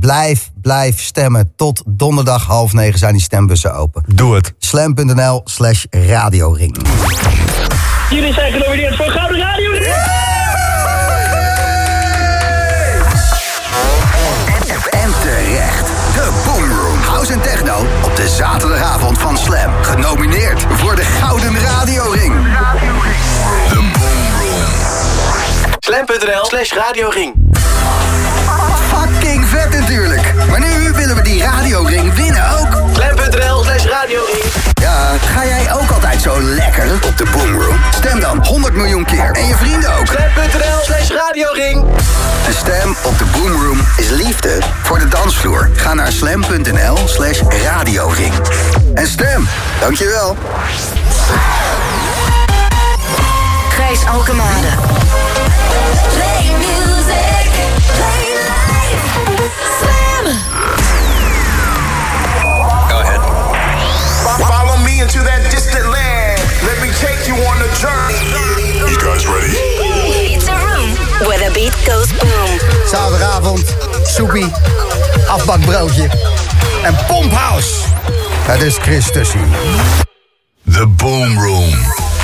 blijf, blijf stemmen. Tot donderdag half negen zijn die stembussen open. Doe het. Slam.nl slash radioring. Jullie zijn genomineerd voor Gouden Radio. En terecht. De Boomroom. House en Techno op de zaterdagavond van Slam. Genomineerd voor de Gouden Radioring. The Boomroom. Slam.nl slash radioring. Natuurlijk. Maar nu willen we die radioring winnen ook. Slam.nl slash radioring. Ja, ga jij ook altijd zo lekker op de Boomroom? Stem dan 100 miljoen keer. En je vrienden ook. Slam.nl slash radioring. Een stem op de Boomroom is liefde voor de dansvloer. Ga naar slam.nl slash radioring. En stem. Dankjewel. Gijs Alkemade. Play music. Play into that distant land. Let me take you on a journey. You guys ready? It's a room where the beat goes boom. Zaterdagavond, soepie, afbakbroodje en pomphouse. Het is Chris Tussie. The Boom Room.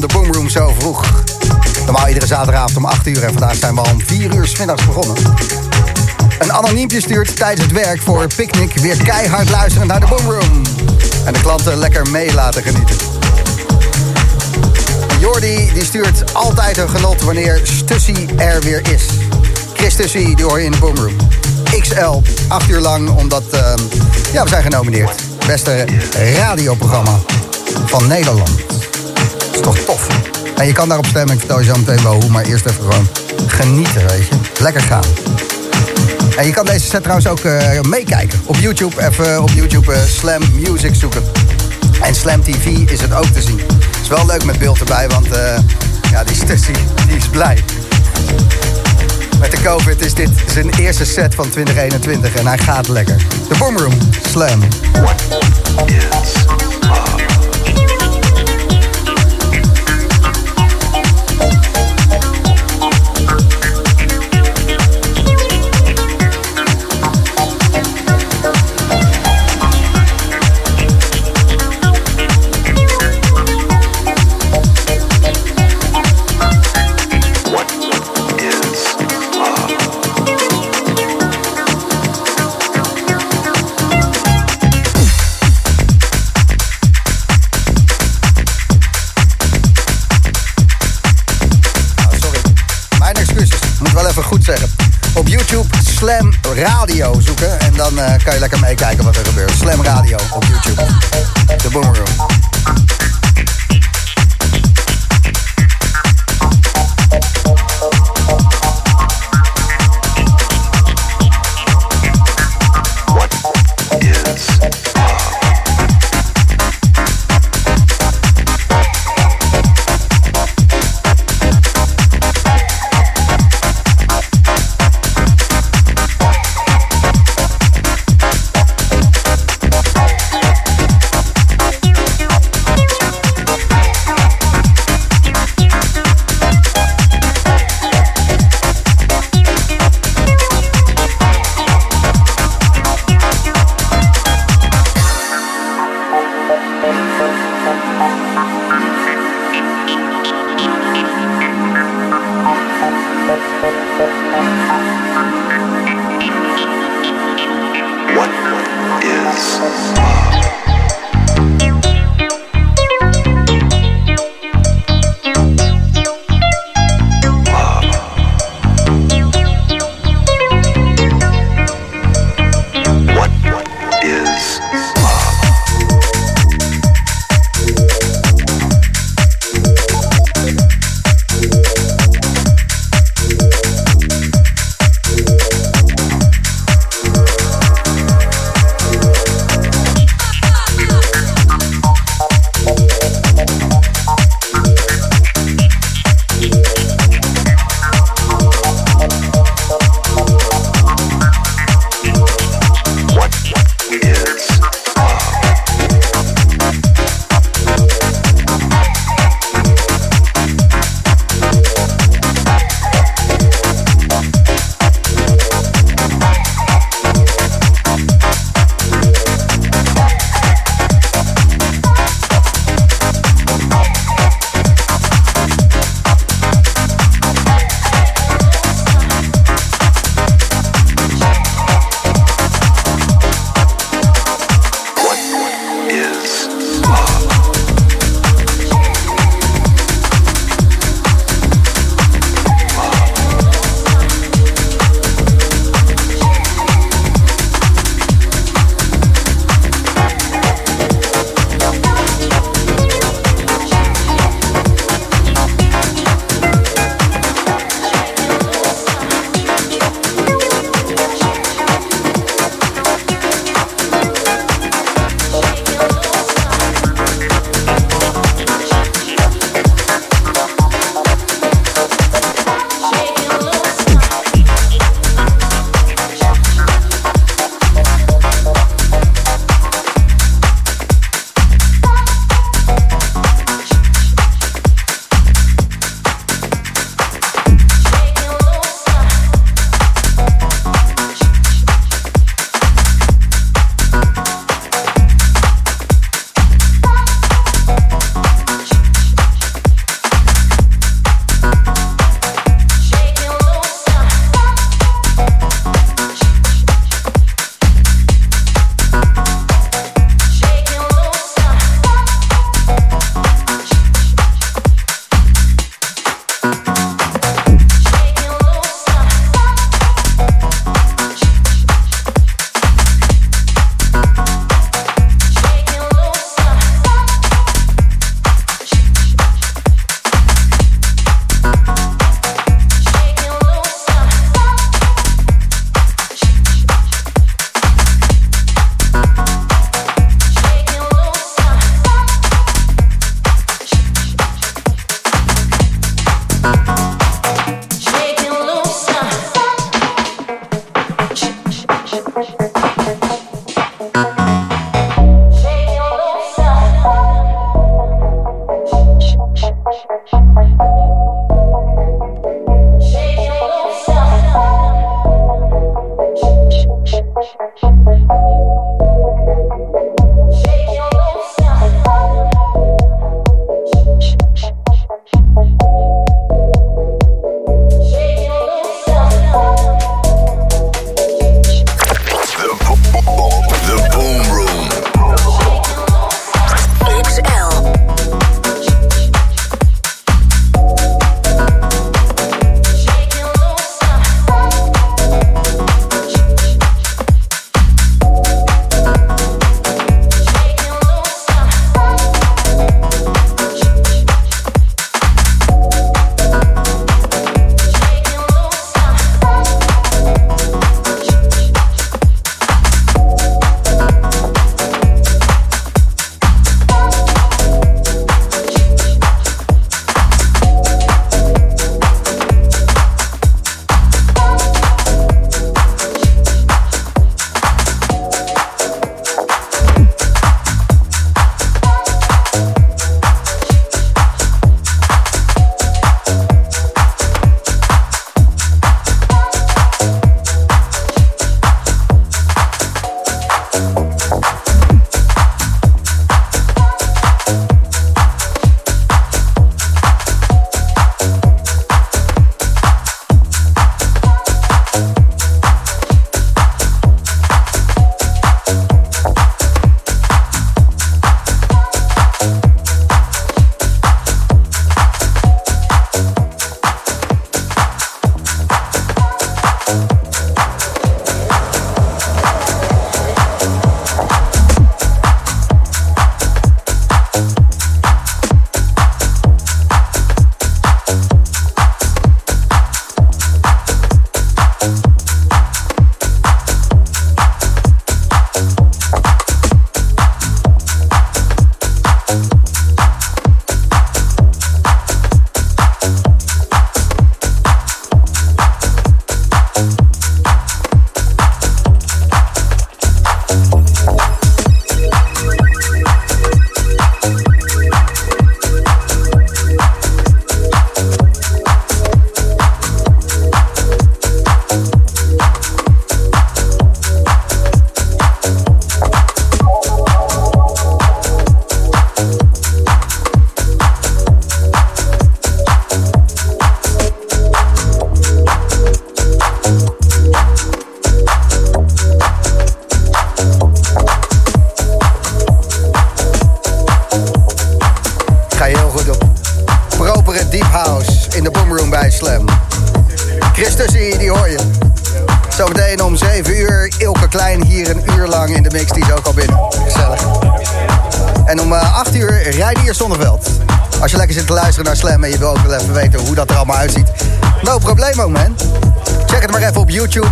De Boomroom zo vroeg. Normaal iedere zaterdagavond om 8 uur. En vandaag zijn we al om 4 uur middags begonnen. Een anoniempje stuurt tijdens het werk voor picknick weer keihard luisteren naar de Boomroom. En de klanten lekker mee laten genieten. Jordi die stuurt altijd een genot wanneer Stussy er weer is. Chris Stussy, die hoor je in de Boomroom. XL, acht uur lang, omdat ehm, ja, we zijn genomineerd. Beste radioprogramma van Nederland. Is toch tof. En je kan daarop stemmen, ik vertel je zo hoe, maar eerst even gewoon genieten, weet je. Lekker gaan. En je kan deze set trouwens ook eh, meekijken. Op YouTube, even op YouTube eh, Slam Music zoeken. En Slam TV is het ook te zien. is wel leuk met beeld erbij, want eh, ja, die Stussy, die is blij. Met de COVID is dit zijn eerste set van 2021 en hij gaat lekker. De Boomroom, Slam. Oh, Radio zoeken. En dan eh, kan je lekker meekijken wat er gebeurt. Slam Radio op YouTube. De Boomerang.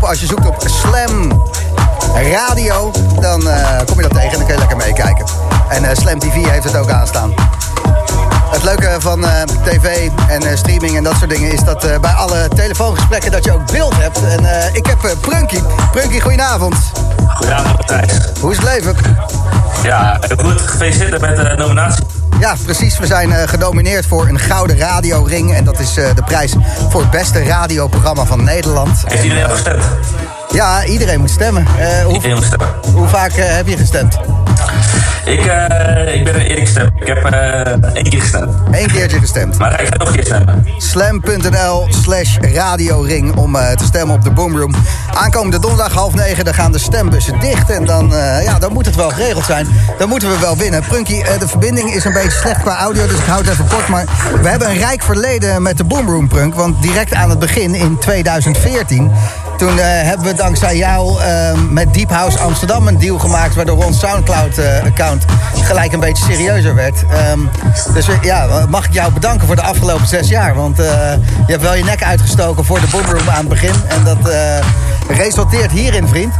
Op YouTube. Als je zoekt Ja, precies. We zijn uh, genomineerd voor een Gouden Radioring. En dat is uh, de prijs voor het beste radioprogramma van Nederland. Heeft iedereen al gestemd? Ja, iedereen moet stemmen. Uh, hoe, iedereen moet stemmen. Hoe vaak heb je gestemd? Ik, uh, ik ben een eerlijk gestemd. Ik heb uh, één keer gestemd. Eén keertje gestemd. Maar ik ga nog een keer stemmen. Slam.nl slash radioring om uh, te stemmen op de Boomroom. Aankomende donderdag half negen, dan gaan de stembussen dicht. En dan, ja, dan moet het wel geregeld zijn. Dan moeten we wel winnen. Prunky, de verbinding is een beetje slecht qua audio, dus ik houd het even kort. Maar we hebben een rijk verleden met de Boomroom, Prunk. Want direct aan het begin, in 2014... Toen uh, hebben we dankzij jou uh, met Deep House Amsterdam een deal gemaakt... waardoor ons Soundcloud-account gelijk een beetje serieuzer werd. Um, dus ja, mag ik jou bedanken voor de afgelopen zes jaar. Want je hebt wel je nek uitgestoken voor de Boomroom aan het begin. En dat resulteert hierin, vriend.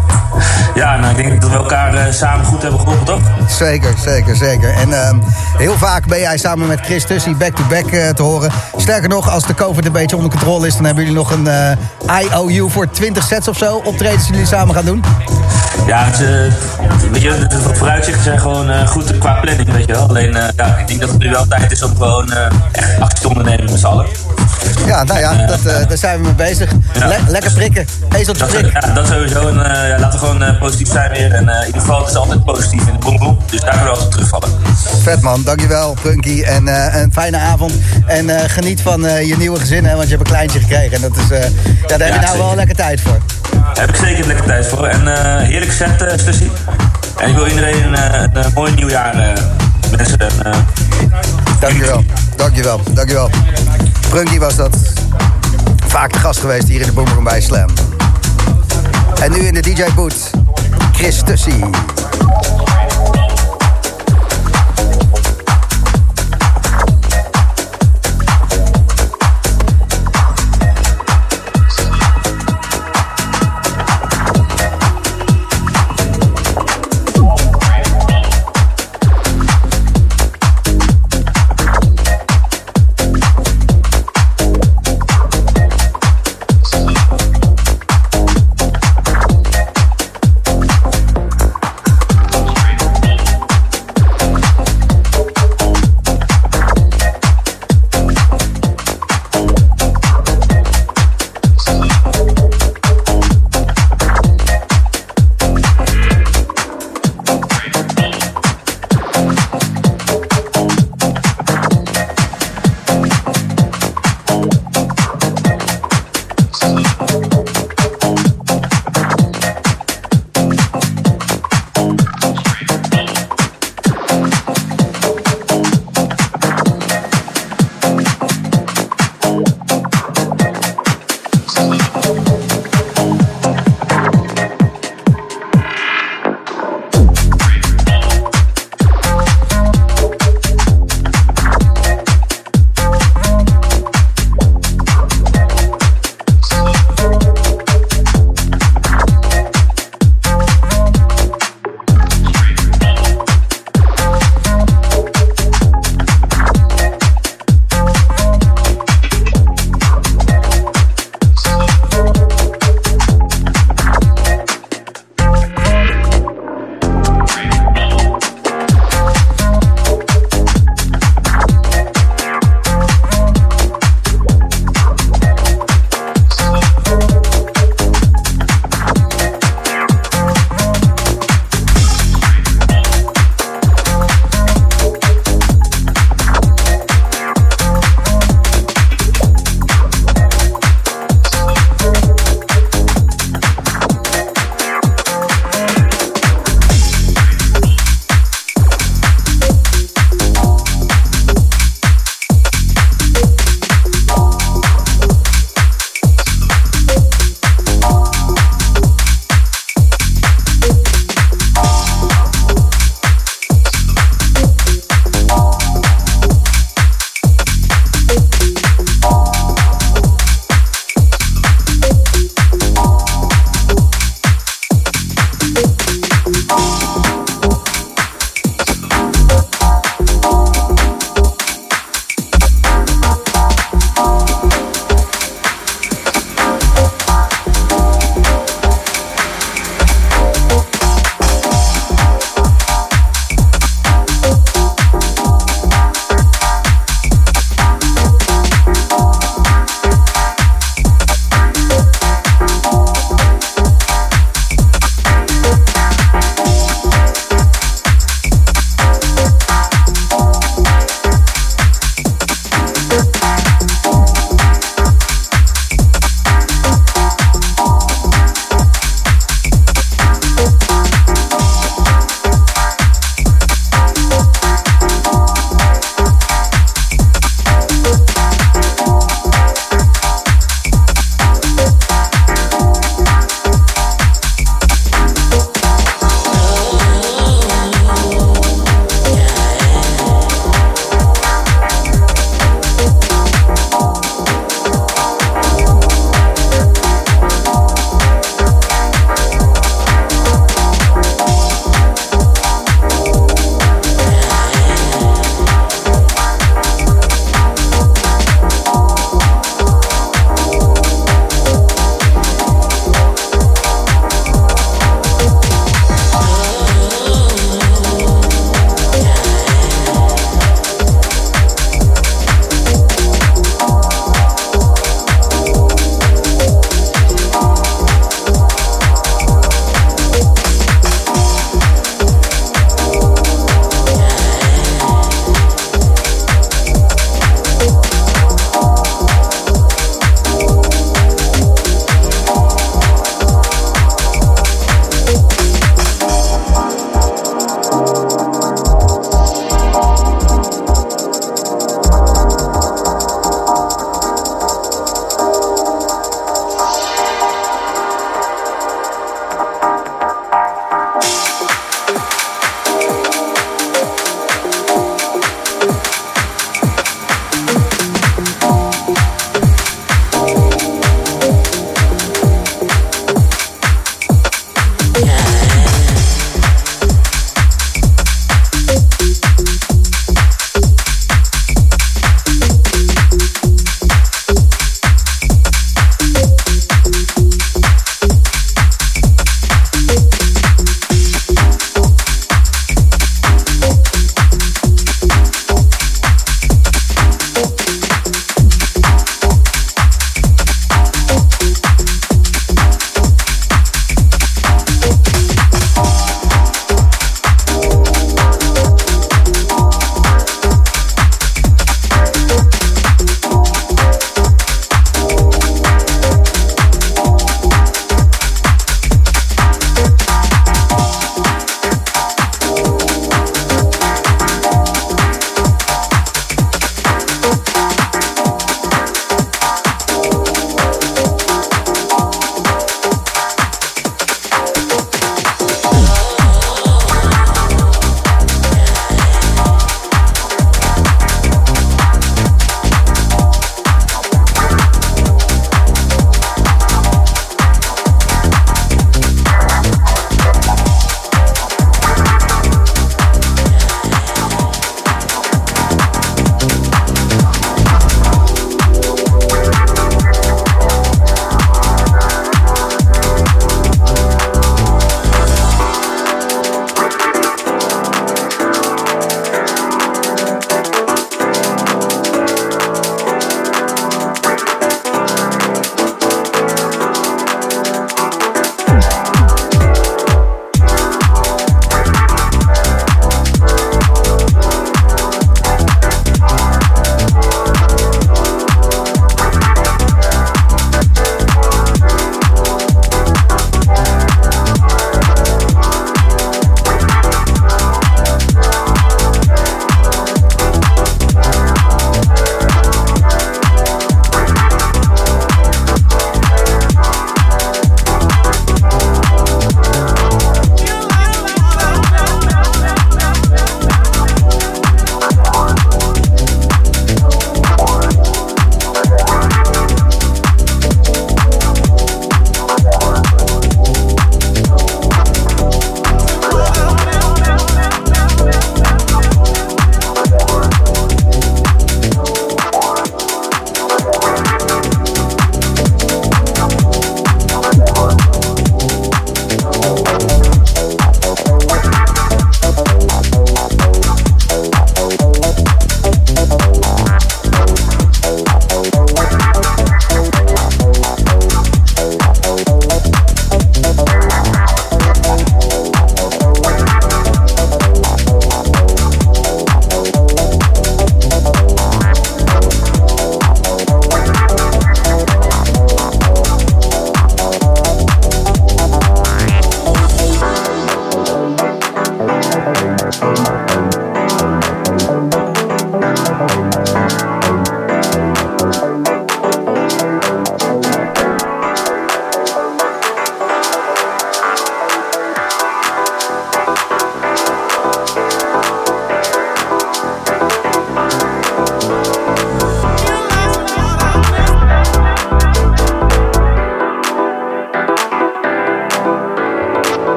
Ja, nou, ik denk dat we elkaar samen goed hebben geholpen, toch? Zeker, zeker, zeker. En ehm, heel vaak ben jij samen met Chris Tussie back-to-back te horen. Sterker nog, als de COVID een beetje onder controle is... dan hebben jullie nog een IOU voor 20 sets of zo optredens die jullie samen gaan doen? Ja, het, weet je, de vooruitzichten zijn gewoon goed qua planning, weet je wel. Alleen, ja, ik denk dat het nu wel tijd is om gewoon echt actie te ondernemen met z'n allen. Ja, nou ja, dat, daar zijn we mee bezig. Ja. Le lekker prikken, ezeltje Ja, dat sowieso. En, ja, laten we gewoon positief zijn weer. En in ieder geval, het is altijd positief in de boomboom. Dus daar kunnen we altijd terugvallen. Vet man, dankjewel Punky. En een fijne avond. En geniet van je nieuwe gezin, hè, want je hebt een kleintje gekregen. En dat is, ja, daar heb je nou wel lekker tijd voor. Daar heb ik zeker lekker tijd voor. En heerlijk set, uh. En ik wil iedereen een, mooi nieuwjaar wensen. Dankjewel, dankjewel, dankjewel. Prunky was dat. Vaak de gast geweest hier in de Boomroom bij Slam. En nu in de DJ Boot, Chris Tussie.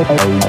Oh, oh, oh, oh.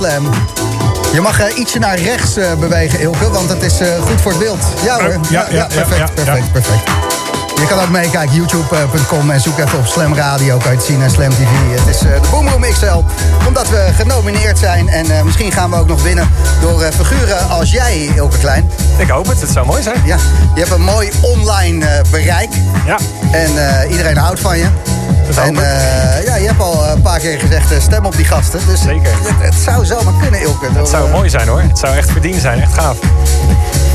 Slam. Je mag eh, ietsje naar rechts eh, bewegen, Ilke, want het is eh, goed voor het beeld. Ja hoor. ja, ja, perfect, ja, perfect, perfect. Je kan ook meekijken, youtube.com en zoek even op Slam Radio, kan je het zien en Slam TV. Het is de Boomroom XL, omdat we genomineerd zijn. En misschien gaan we ook nog winnen door figuren als jij, Ilke Klein. Ik hoop het, het zou mooi zijn. Ja, je hebt een mooi online bereik. Ja, En iedereen houdt van je. En eh, ja, je hebt al een paar keer gezegd, eh, stem op die gasten. Dus Zeker. Het, het zou zomaar kunnen, Ilke. Het zou eh, mooi zijn hoor. Het zou echt verdiend zijn, echt gaaf.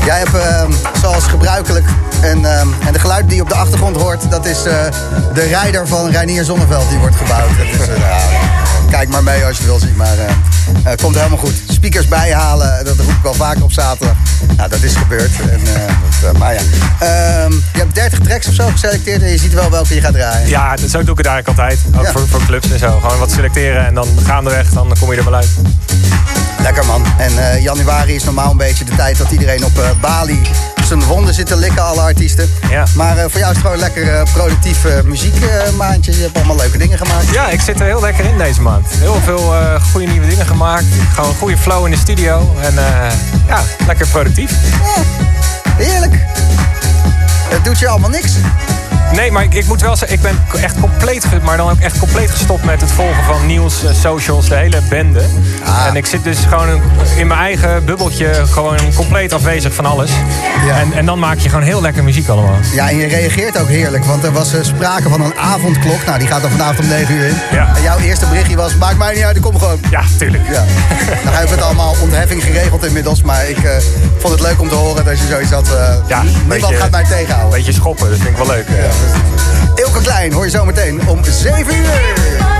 Jij hebt, ehm, zoals gebruikelijk, en, ehm, en de geluid die je op de achtergrond hoort... dat is de rijder van Reinier Zonneveld die wordt gebouwd. Dat is, kijk maar mee als je het wil zien, maar eh, eh, komt helemaal goed. Speakers bijhalen, dat roep ik al vaker op zaterdag. Nou, dat is gebeurd. En, eh, dat, eh, maar ja, Ehm, je hebt 30 tracks of zo geselecteerd... en je ziet wel welke je gaat draaien. Ja, dat- zo doe ik het eigenlijk altijd. Ook Ja. voor, voor clubs en zo. Gewoon wat selecteren en dan gaandeweg, dan kom je er wel uit. Lekker man. En eh, januari is normaal een beetje de tijd dat iedereen op eh, Bali zijn wonden zit te likken, alle artiesten. Ja. Maar eh, voor jou is het gewoon een lekker eh, productief eh, muziekmaandje. je hebt allemaal leuke dingen gemaakt. Ja, ik zit er heel lekker in deze maand. Heel veel goede nieuwe dingen gemaakt. Gewoon een goede flow in de studio. En ja, lekker productief. Ja, heerlijk. Het doet je allemaal niks. Nee, maar ik, ik moet wel zeggen, ik ben echt compleet, maar dan ook echt compleet gestopt met het volgen van nieuws, eh, socials, de hele bende. Ah. En ik zit dus gewoon in mijn eigen bubbeltje gewoon compleet afwezig van alles. Ja. En, en dan maak je gewoon heel lekker muziek allemaal. Ja, en je reageert ook heerlijk, want er was eh, sprake van een avondklok. Nou, die gaat dan vanavond om 9 uur in. Ja. En jouw eerste berichtje was, maakt mij niet uit, ik kom gewoon. Ja, tuurlijk. Ja. Dan hebben we het allemaal ontheffing geregeld inmiddels. Maar ik eh, vond het leuk om te horen dat je zoiets had. Ja, niemand beetje- gaat mij tegenhouden. Een beetje schoppen, dat vind ik wel leuk. Ilke Klein hoor je zo meteen om 7 uur.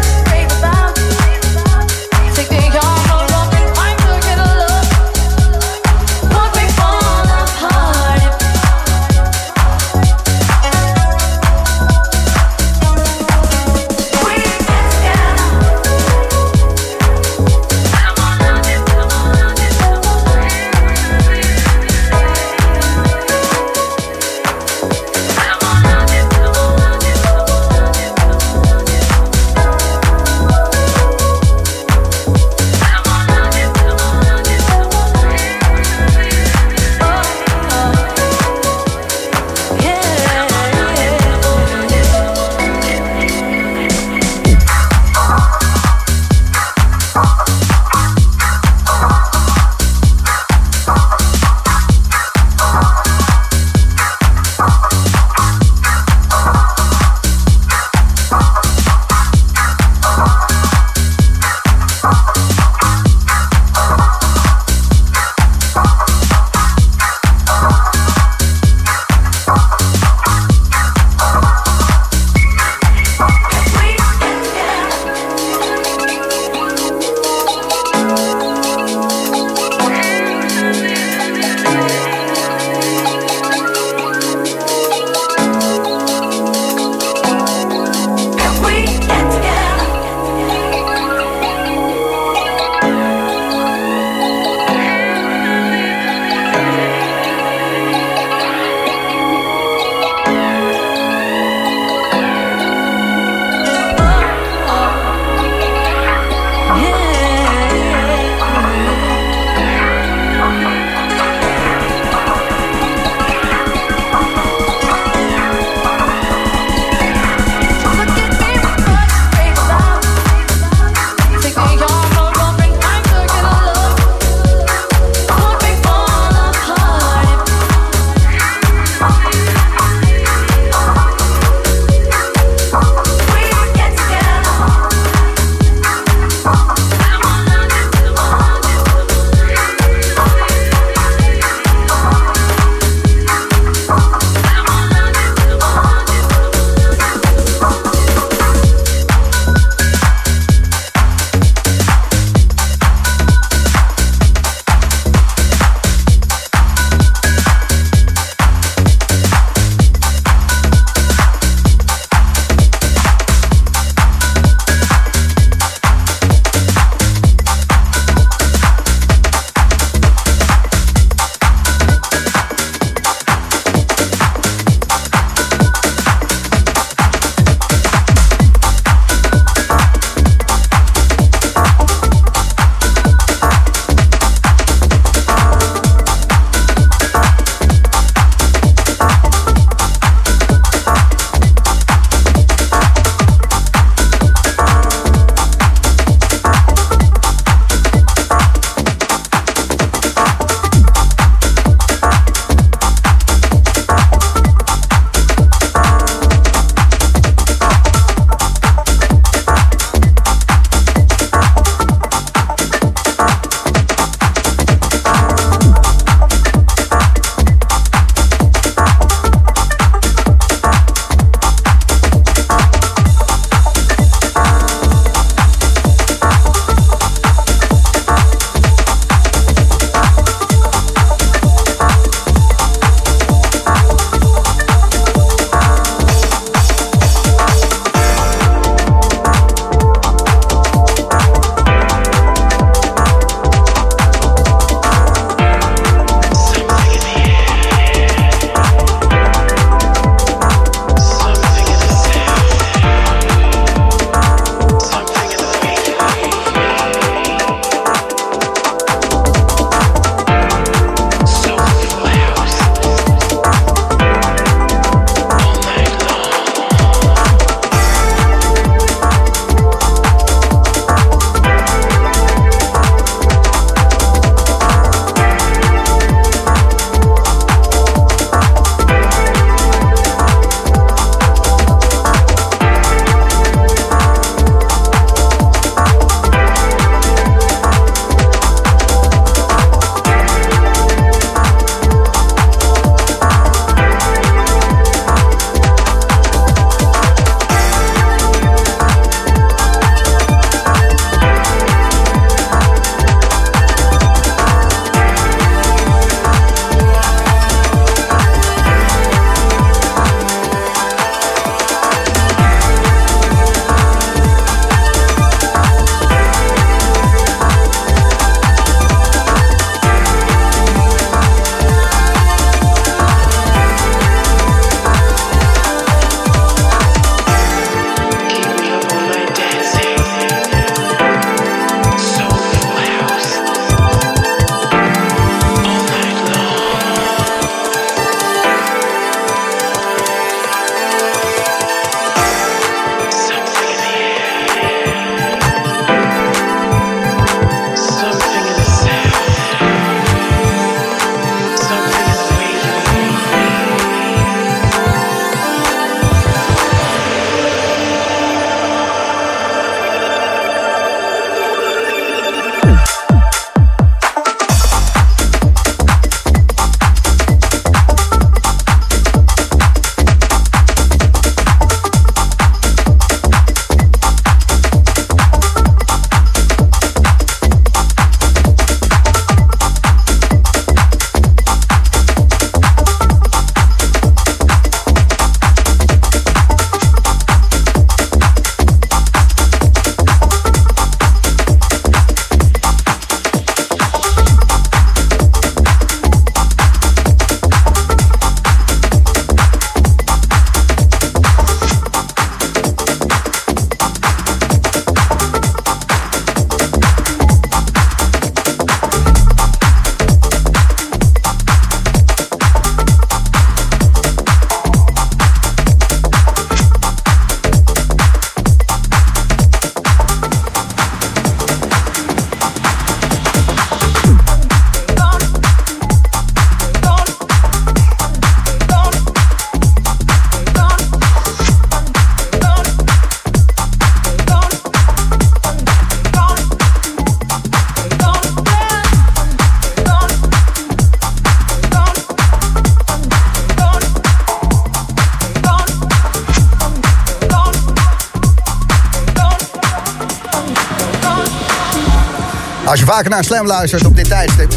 Vaker naar Slam luistert op dit tijdstip,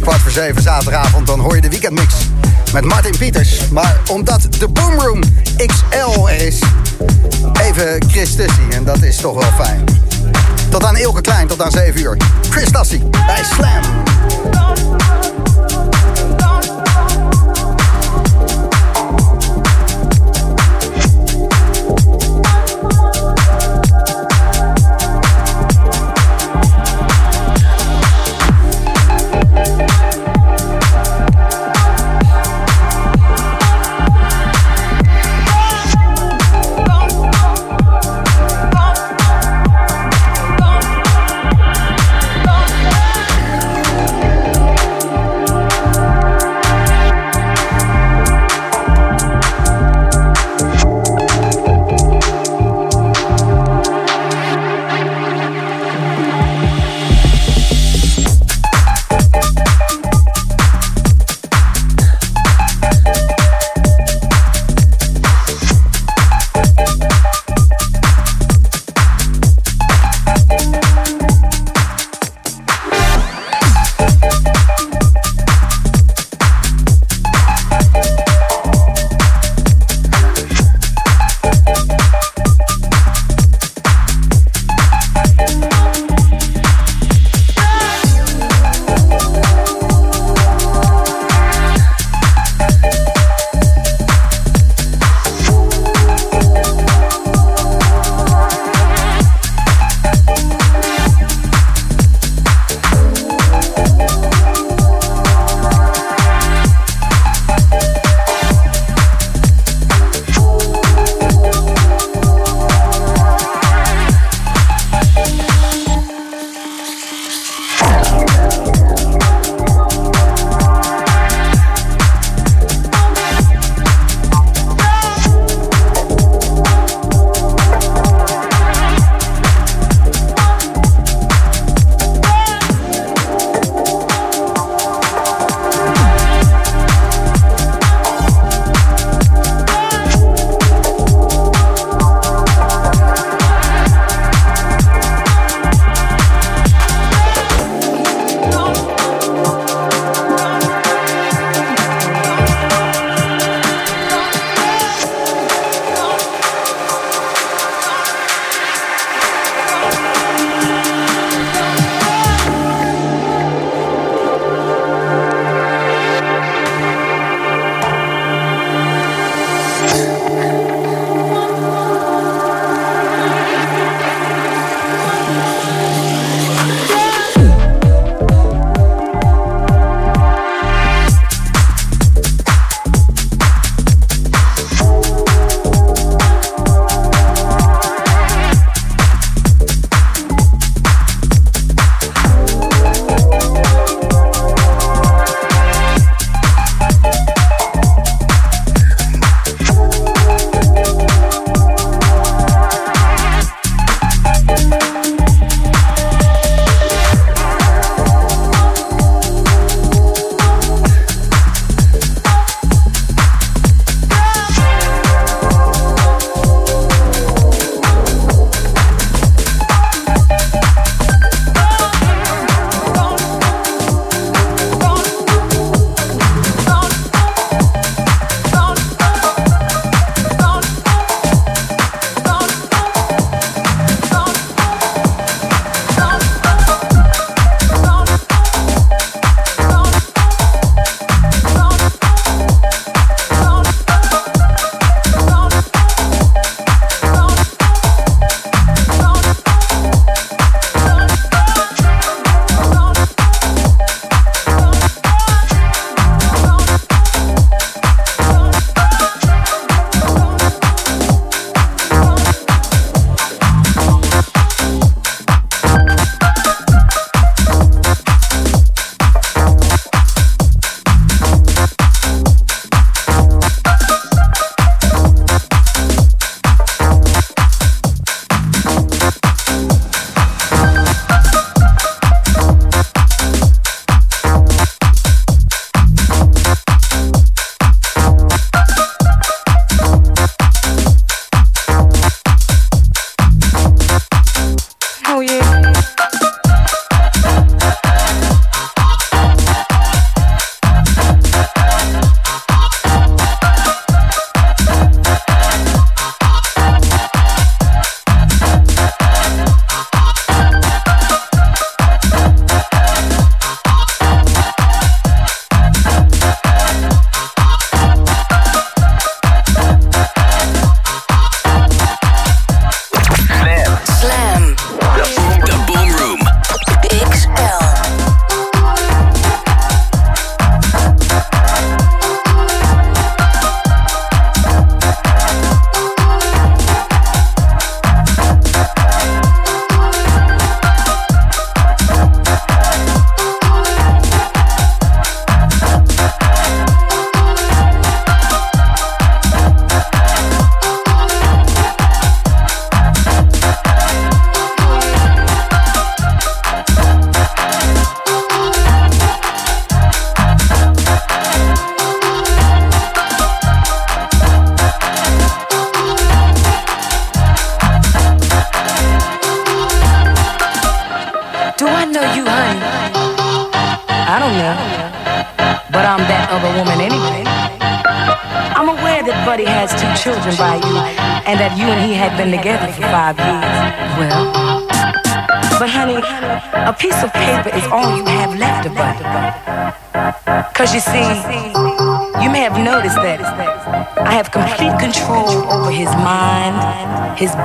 kwart voor zeven zaterdagavond, dan hoor je de weekendmix met Martin Pieters. Maar omdat de Boomroom XL is, even Chris Tussie. En dat is toch wel fijn. Tot aan Ilke Klein, tot aan 7 uur. Chris Tassie bij Slam.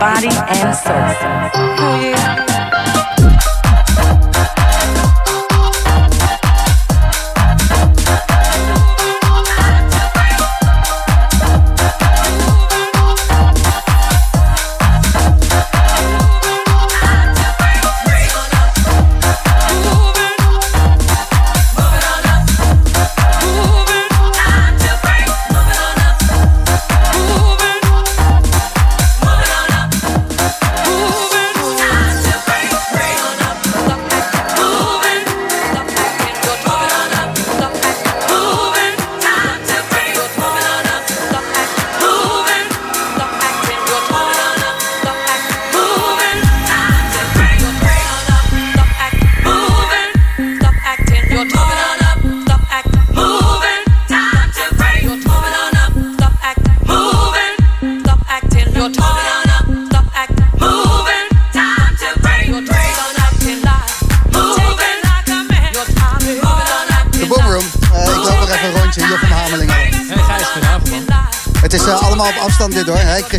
Body, and soul.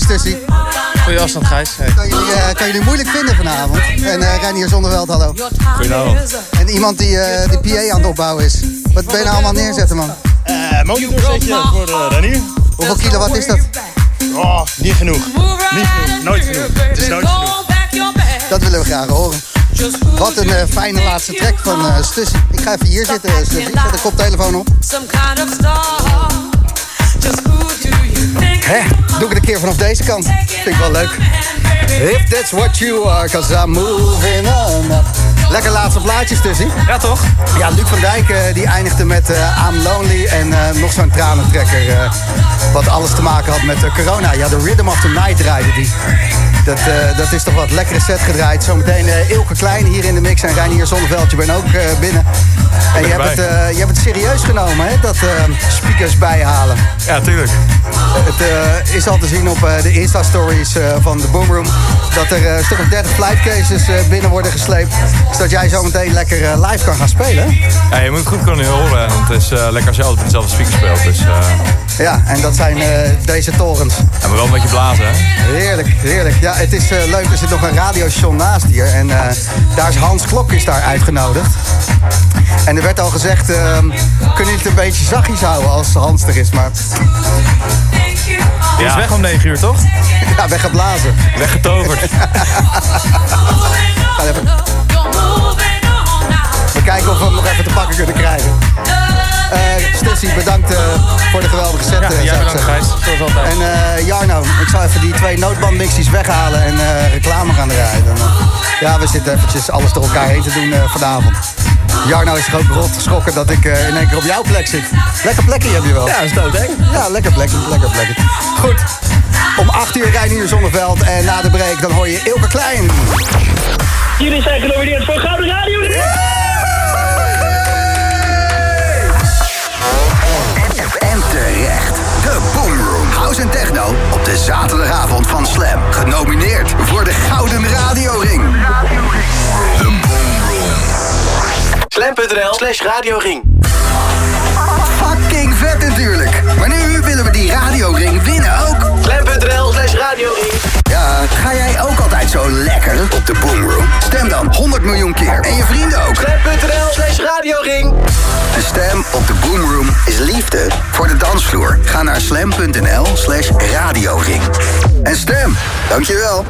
Chris Tussie. Goeie afstand Gijs. Hey. Kan jullie, eh, kan jullie moeilijk vinden vanavond. En eh Reinier Zonneveld, hallo. Goedenavond. En iemand die eh die PA aan het opbouwen is. Wat ben je nou allemaal neerzetten man? Eh monitorsetje voor uh, Renier. Hoeveel kilowatt is dat? Oh, niet genoeg. Niet genoeg. Nooit genoeg. Het is nooit genoeg. Dat willen we graag horen. Wat een fijne laatste track van eh Stussie. Ik ga even hier zitten, Stussie. Zet de koptelefoon op. Hè, doe ik het een keer vanaf deze kant. Vind ik wel leuk. If that's what you are, cause I'm moving on up. Lekker laatste plaatjes tussen. Ja toch? Ja, Luc van Dijk eh, die eindigde met eh, I'm Lonely en eh, nog zo'n tranentrekker. wat alles te maken had met corona. Ja, de Rhythm of the Night draaide die. Dat, dat is toch wat lekkere set gedraaid. Zometeen Ilke Klein hier in de mix en Reinier Zonneveld. Je bent ook binnen. En je hebt, het, je hebt het serieus genomen, hè? Dat speakers bijhalen. Ja, tuurlijk. Het eh, is al te zien op eh, de Insta-stories eh, van de Boomroom... dat er een stuk of 30 flightcases binnen worden gesleept. Zodat jij zo meteen lekker live kan gaan spelen. Ja, je moet het goed kunnen horen, want het is lekker als je altijd met dezelfde speaker speelt. Dus Ja, en dat zijn deze torens. ja, maar wel een beetje blazen, hè? Heerlijk, heerlijk. Ja, het is leuk. Er zit nog een radiostation naast hier. En daar is Hans Klok is daar uitgenodigd. En er werd al gezegd, eh, kunnen jullie het een beetje zachtjes houden als Hans er is. Maar Die is weg om 9 uur, toch? ja, weggeblazen. Weggetoverd. Ga even. We kijken of we hem nog even te pakken kunnen krijgen. Eh Stussie, bedankt eh, voor de geweldige set. Ja, eh, jij zou ik bedankt, zeggen. Gijs. Zoals altijd. En eh, Jarno, ik zal even die twee noodbandmixies weghalen en eh, reclame gaan draaien. Ja, we zitten eventjes alles door elkaar heen te doen eh, vanavond. Jarno is zich ook rot geschrokken dat ik eh, in één keer op jouw plek zit. Lekker plekje heb je wel. Ja, dat is dood, hè? Ja, lekker plekje, lekker plekje. Goed, om 8 uur rijden hier Zonneveld en na de break dan hoor je Ilke Klein. Jullie zijn genomineerd voor Gouden Radio. En terecht. De Boomroom. House en techno op de zaterdagavond van Slam. Genomineerd voor de Gouden Radioring. Room. Slam.nl slash radioring. Fucking vet natuurlijk. Maar nu willen we die radioring winnen ook. Slam.nl slash radioring. Ja, ga jij ook altijd zo lekker op de Boomroom? Stem dan 100 miljoen keer. En je vrienden ook. Slam.nl slash radioring. De stem op de Boomroom is liefde voor de dansvloer. Ga naar slam.nl slash radioring. En stem. Dankjewel.